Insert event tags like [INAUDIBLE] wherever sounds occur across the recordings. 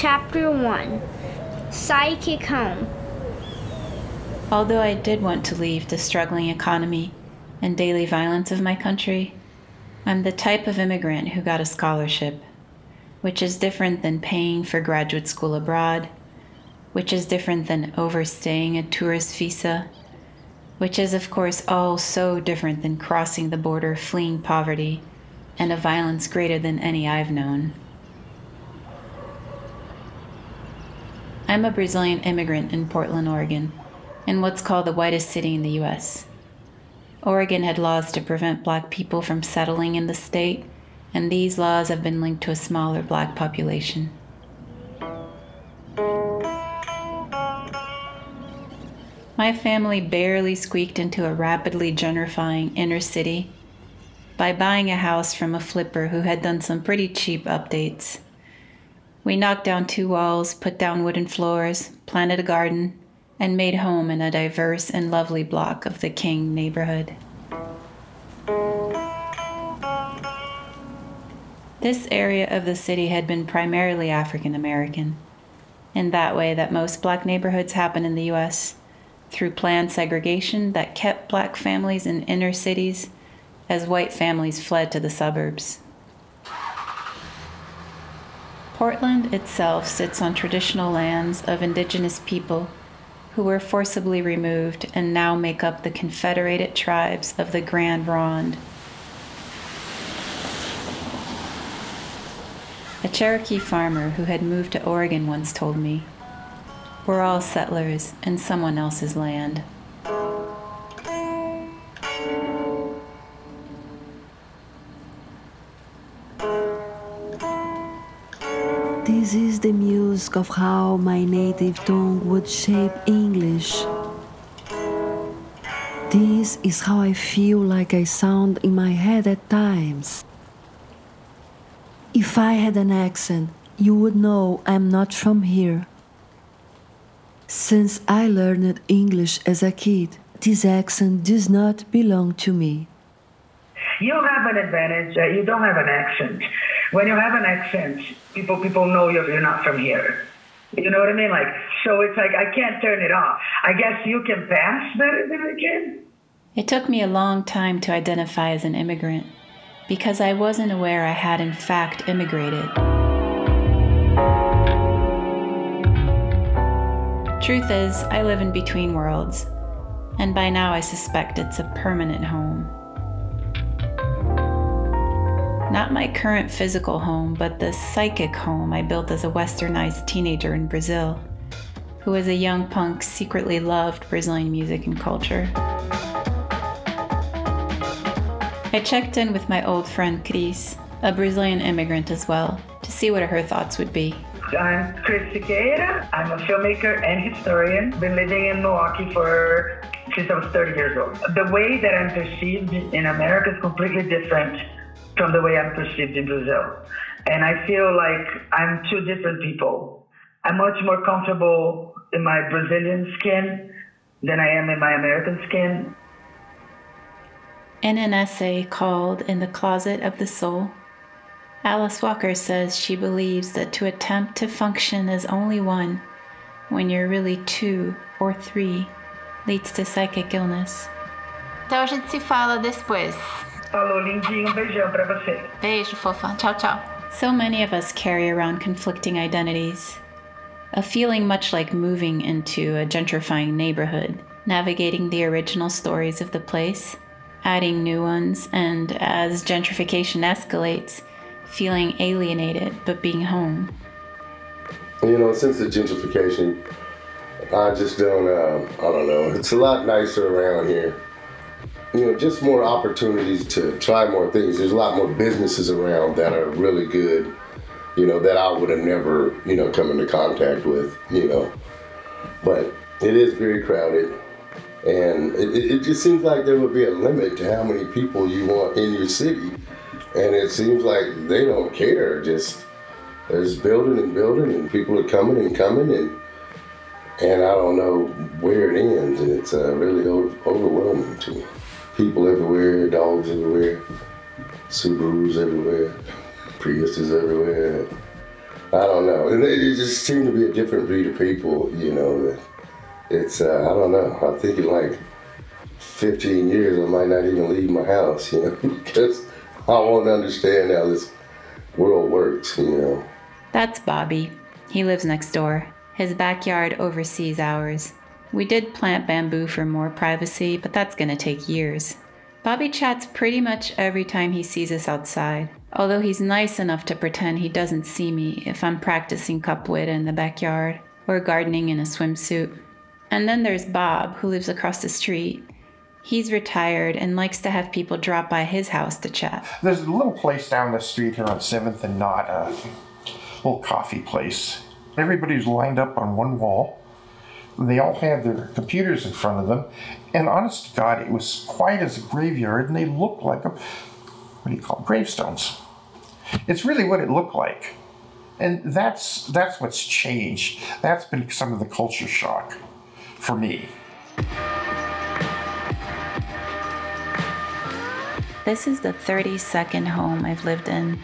Chapter 1 Psychic Home. Although I did want to leave the struggling economy and daily violence of my country, I'm the type of immigrant who got a scholarship, which is different than paying for graduate school abroad, which is different than overstaying a tourist visa, which is, of course, all so different than crossing the border fleeing poverty and a violence greater than any I've known. I'm a Brazilian immigrant in Portland, Oregon, in what's called the whitest city in the US. Oregon had laws to prevent black people from settling in the state, and these laws have been linked to a smaller black population. My family barely squeaked into a rapidly gentrifying inner city by buying a house from a flipper who had done some pretty cheap updates. We knocked down two walls, put down wooden floors, planted a garden, and made home in a diverse and lovely block of the King neighborhood. This area of the city had been primarily African American, in that way that most black neighborhoods happen in the US, through planned segregation that kept black families in inner cities as white families fled to the suburbs. Portland itself sits on traditional lands of indigenous people who were forcibly removed and now make up the confederated tribes of the Grand Ronde. A Cherokee farmer who had moved to Oregon once told me, We're all settlers in someone else's land. Of how my native tongue would shape English. This is how I feel like I sound in my head at times. If I had an accent, you would know I'm not from here. Since I learned English as a kid, this accent does not belong to me. You have an advantage that you don't have an accent. When you have an accent, people people know you're, you're not from here. You know what I mean? Like, so it's like I can't turn it off. I guess you can pass better than I can. It took me a long time to identify as an immigrant because I wasn't aware I had in fact immigrated. Truth is, I live in between worlds, and by now I suspect it's a permanent home. Not my current physical home, but the psychic home I built as a westernized teenager in Brazil, who as a young punk secretly loved Brazilian music and culture. I checked in with my old friend Cris, a Brazilian immigrant as well, to see what her thoughts would be. I'm Cris Siqueira. I'm a filmmaker and historian. Been living in Milwaukee for since I was 30 years old. The way that I'm perceived in America is completely different from the way I'm perceived in Brazil. And I feel like I'm two different people. I'm much more comfortable in my Brazilian skin than I am in my American skin. In an essay called In the Closet of the Soul, Alice Walker says she believes that to attempt to function as only one when you're really two or three leads to psychic illness. Então a gente se fala depois. Falou, lindinho. Um beijão pra você. Beijo, fofa. Tchau, tchau. So many of us carry around conflicting identities. A feeling much like moving into a gentrifying neighborhood, navigating the original stories of the place, adding new ones, and as gentrification escalates, feeling alienated but being home. You know, since the gentrification, I just don't, uh, I don't know. It's a lot nicer around here you know, just more opportunities to try more things. There's a lot more businesses around that are really good, you know, that I would have never, you know, come into contact with, you know. But it is very crowded. And it, it just seems like there would be a limit to how many people you want in your city. And it seems like they don't care. Just there's building and building, and people are coming and coming, and and I don't know where it ends, and it's uh, really overwhelming to me people everywhere, dogs everywhere, Subarus everywhere, Priuses everywhere. I don't know. It, it just seemed to be a different breed of people, you know. It's, uh, I don't know. I think in like 15 years, I might not even leave my house, you know, [LAUGHS] because I won't understand how this world works, you know. That's Bobby. He lives next door. His backyard oversees ours. We did plant bamboo for more privacy, but that's gonna take years. Bobby chats pretty much every time he sees us outside, although he's nice enough to pretend he doesn't see me if I'm practicing capoeira in the backyard or gardening in a swimsuit. And then there's Bob, who lives across the street. He's retired and likes to have people drop by his house to chat. There's a little place down the street here on 7th and Knott, a little coffee place. Everybody's lined up on one wall. They all have their computers in front of them. And honest to God, it was quiet as a graveyard and they looked like a, what do you call it, gravestones. It's really what it looked like. And that's, that's what's changed. That's been some of the culture shock for me. This is the 32nd home I've lived in.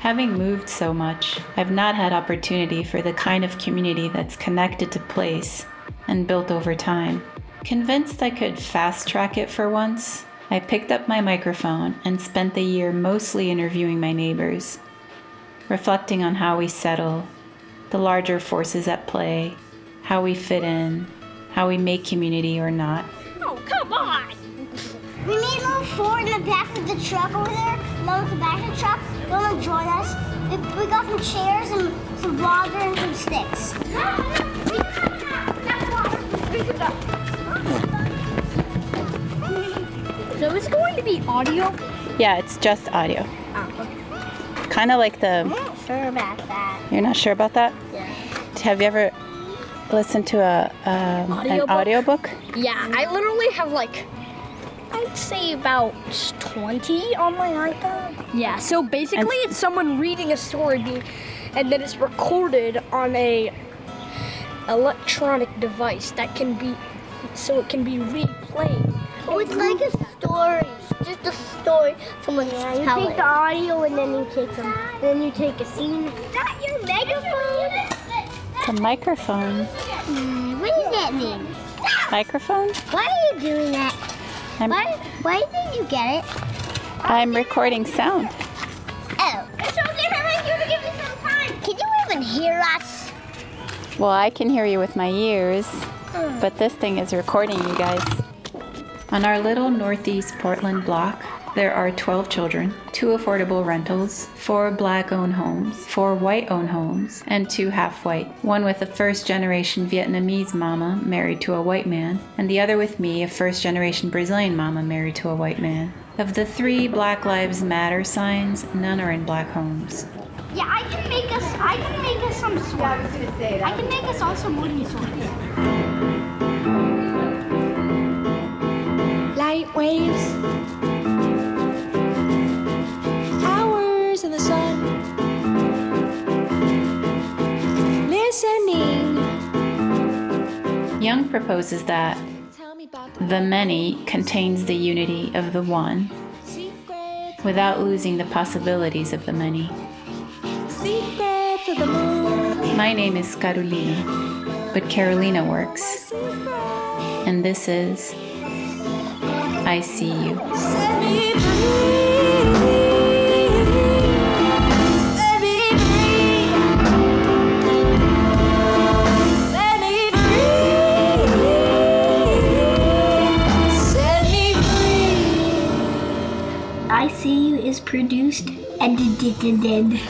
Having moved so much, I've not had opportunity for the kind of community that's connected to place and built over time. Convinced I could fast track it for once, I picked up my microphone and spent the year mostly interviewing my neighbors, reflecting on how we settle, the larger forces at play, how we fit in, how we make community or not. Oh, come on! We need a little four in the back of the truck over there. Mom at the back of the truck. You want to join us? We we got some chairs and some water and some sticks. So it's going to be audio? Yeah, it's just audio. Kind of like the. I'm not sure about that. You're not sure about that? Yeah. Have you ever listened to a um, an Audiobook? audiobook? Yeah, I literally have like, I'd say about 20 on my iPad. Yeah, so basically it's someone reading a story and then it's recorded on a electronic device that can be, so it can be replayed. Oh, it's like a story. Just a story. Someone's Yeah, you telling. take the audio and then you take them. Then you take a scene. Is that your megaphone? It's a microphone. Mm, what does that mean? Microphone? Why are you doing that? I'm, Why, why did you get it? I'm recording sound. Oh. It's okay if I you to give me some time. Can you even hear us? Well, I can hear you with my ears, but this thing is recording you guys. On our little northeast Portland block, there are 12 children, two affordable rentals, four black owned homes, four white owned homes, and two half white. One with a first generation Vietnamese mama married to a white man, and the other with me, a first generation Brazilian mama married to a white man. Of the three Black Lives Matter signs, none are in black homes. Yeah, I can make us. I can make us some swords. I was gonna say that. I can make us all some wooden swords. light waves, hours in the sun, listening. Young proposes that Tell me about the the many contains the unity of the one without losing the possibilities of the many. My name is Carolina, but Carolina works, and this is I See You. I See You is produced, edited,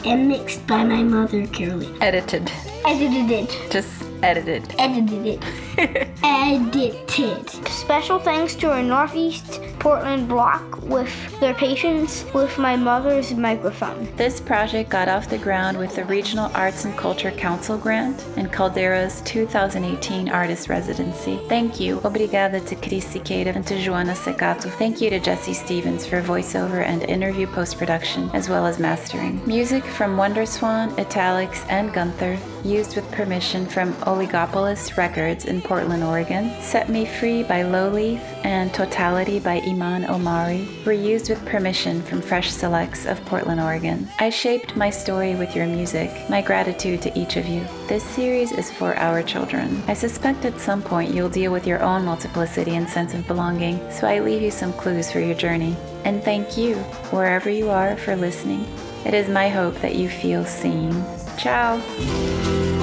and mixed by my mother, Caroline. Edited. Edited it. Just edited. Edited it. [LAUGHS] Edited. Special thanks to our Northeast Portland block with their patience with my mother's microphone. This project got off the ground with the Regional Arts and Culture Council grant and Caldera's 2018 Artist Residency. Thank you. Obrigada to Cris Siqueira and to Joana Secato. Thank you to Jesse Stevens for voiceover and interview post production, as well as mastering. Music from Wonder Swan, Italics, and Gunther, used with permission from Oligopolis Records in Portland, Oregon, Set Me Free by Lowleaf, and Totality by Iman Omari were used with permission from Fresh Selects of Portland, Oregon. I shaped my story with your music. My gratitude to each of you. This series is for our children. I suspect at some point you'll deal with your own multiplicity and sense of belonging, so I leave you some clues for your journey. And thank you, wherever you are, for listening. It is my hope that you feel seen. Tchau!